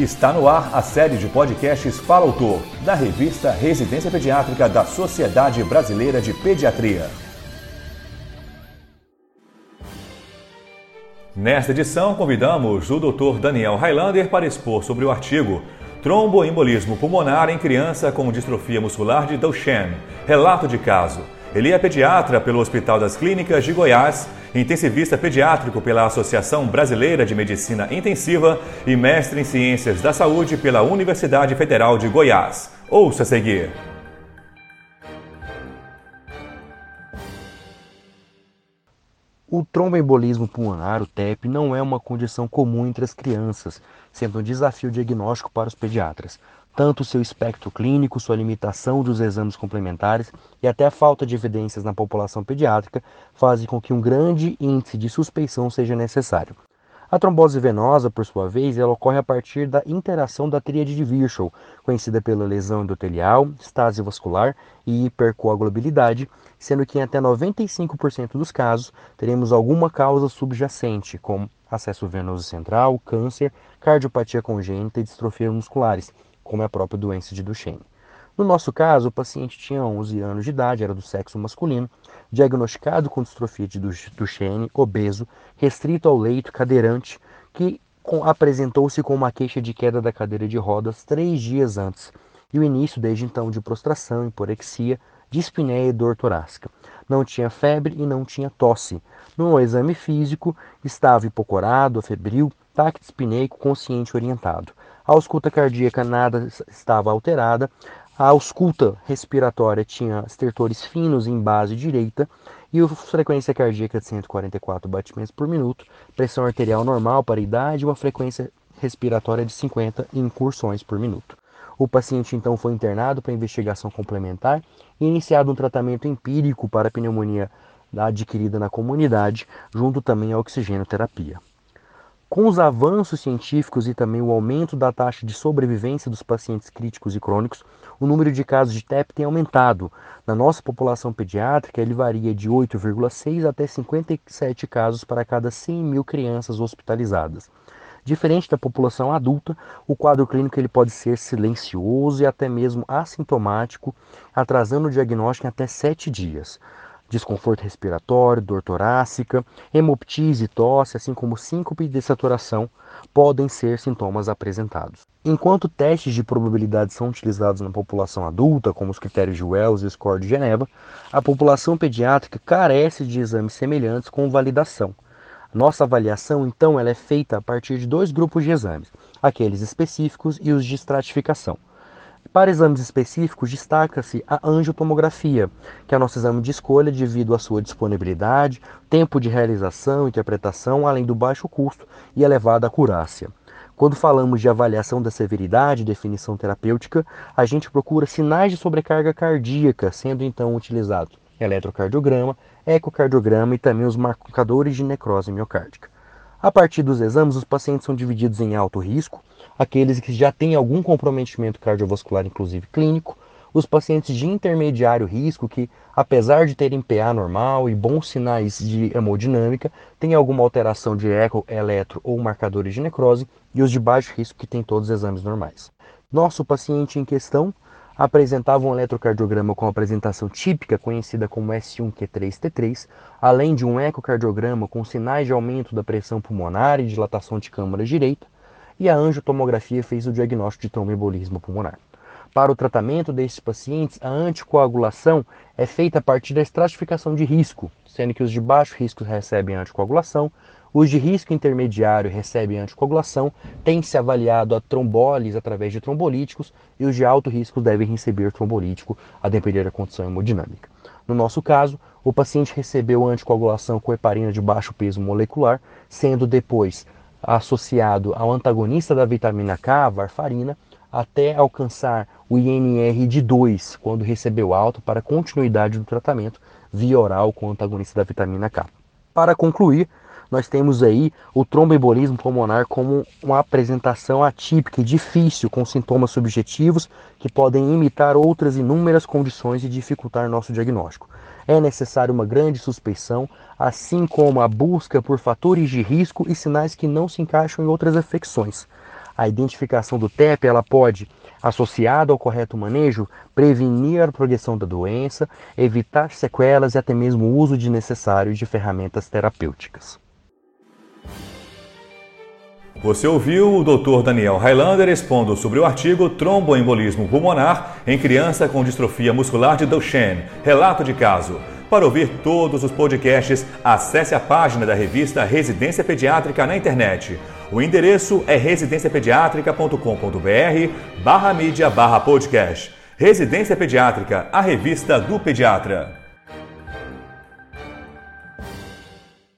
Está no ar a série de podcasts Fala Autor, da revista Residência Pediátrica da Sociedade Brasileira de Pediatria. Nesta edição, convidamos o Dr. Daniel Highlander para expor sobre o artigo Tromboembolismo pulmonar em criança com distrofia muscular de Duchenne. Relato de caso. Ele é pediatra pelo Hospital das Clínicas de Goiás, intensivista pediátrico pela Associação Brasileira de Medicina Intensiva e mestre em Ciências da Saúde pela Universidade Federal de Goiás. Ouça a seguir. O tromboembolismo pulmonar, o TEP, não é uma condição comum entre as crianças, sendo um desafio diagnóstico para os pediatras tanto seu espectro clínico, sua limitação dos exames complementares e até a falta de evidências na população pediátrica fazem com que um grande índice de suspeição seja necessário. A trombose venosa, por sua vez, ela ocorre a partir da interação da tríade de Virchow, conhecida pela lesão endotelial, estase vascular e hipercoagulabilidade, sendo que em até 95% dos casos teremos alguma causa subjacente, como acesso venoso central, câncer, cardiopatia congênita e distrofias musculares, como é a própria doença de Duchenne. No nosso caso, o paciente tinha 11 anos de idade, era do sexo masculino, diagnosticado com distrofia de Duchenne, obeso, restrito ao leito, cadeirante, que apresentou-se com uma queixa de queda da cadeira de rodas três dias antes, e o início desde então de prostração, hiporexia, dispneia e dor torácica. Não tinha febre e não tinha tosse. No exame físico, estava hipocorado, febril, taquidispneico, consciente orientado. A ausculta cardíaca nada estava alterada. A ausculta respiratória tinha estertores finos em base direita e a frequência cardíaca de 144 batimentos por minuto, pressão arterial normal para a idade e uma frequência respiratória de 50 incursões por minuto. O paciente então foi internado para investigação complementar e iniciado um tratamento empírico para a pneumonia adquirida na comunidade, junto também à oxigenoterapia. Com os avanços científicos e também o aumento da taxa de sobrevivência dos pacientes críticos e crônicos, o número de casos de TEP tem aumentado. Na nossa população pediátrica, ele varia de 8,6 até 57 casos para cada 100 mil crianças hospitalizadas. Diferente da população adulta, o quadro clínico ele pode ser silencioso e até mesmo assintomático, atrasando o diagnóstico em até 7 dias desconforto respiratório, dor torácica, hemoptise e tosse, assim como síncope e dessaturação, podem ser sintomas apresentados. Enquanto testes de probabilidade são utilizados na população adulta, como os critérios de Wells e score de Geneva, a população pediátrica carece de exames semelhantes com validação. Nossa avaliação, então, ela é feita a partir de dois grupos de exames, aqueles específicos e os de estratificação. Para exames específicos, destaca-se a angiotomografia, que é o nosso exame de escolha devido à sua disponibilidade, tempo de realização interpretação, além do baixo custo e elevada acurácia. Quando falamos de avaliação da severidade e definição terapêutica, a gente procura sinais de sobrecarga cardíaca, sendo então utilizado eletrocardiograma, ecocardiograma e também os marcadores de necrose miocárdica. A partir dos exames, os pacientes são divididos em alto risco, aqueles que já têm algum comprometimento cardiovascular, inclusive clínico, os pacientes de intermediário risco, que apesar de terem PA normal e bons sinais de hemodinâmica, têm alguma alteração de eco, eletro ou marcadores de necrose, e os de baixo risco, que têm todos os exames normais. Nosso paciente em questão apresentava um eletrocardiograma com apresentação típica, conhecida como S1Q3T3, além de um ecocardiograma com sinais de aumento da pressão pulmonar e dilatação de câmara direita, e a angiotomografia fez o diagnóstico de tromboembolismo pulmonar. Para o tratamento desses pacientes, a anticoagulação é feita a partir da estratificação de risco, sendo que os de baixo risco recebem anticoagulação, os de risco intermediário recebem anticoagulação, tem-se avaliado a trombólise através de trombolíticos e os de alto risco devem receber trombolítico a depender da condição hemodinâmica. No nosso caso, o paciente recebeu anticoagulação com heparina de baixo peso molecular, sendo depois associado ao antagonista da vitamina K, a varfarina, até alcançar o INR de 2, quando recebeu alta para continuidade do tratamento via oral com antagonista da vitamina K. Para concluir, nós temos aí o tromboembolismo pulmonar como uma apresentação atípica e difícil, com sintomas subjetivos que podem imitar outras inúmeras condições e dificultar nosso diagnóstico. É necessário uma grande suspeição, assim como a busca por fatores de risco e sinais que não se encaixam em outras afecções. A identificação do TEP ela pode, associada ao correto manejo, prevenir a progressão da doença, evitar sequelas e até mesmo o uso desnecessário de ferramentas terapêuticas. Você ouviu o Dr. Daniel Highlander expondo sobre o artigo Tromboembolismo pulmonar em criança com distrofia muscular de Duchenne, relato de caso. Para ouvir todos os podcasts, acesse a página da revista Residência Pediátrica na internet. O endereço é residenciapediatrica.com.br barra mídia barra podcast. Residência Pediátrica, a revista do pediatra.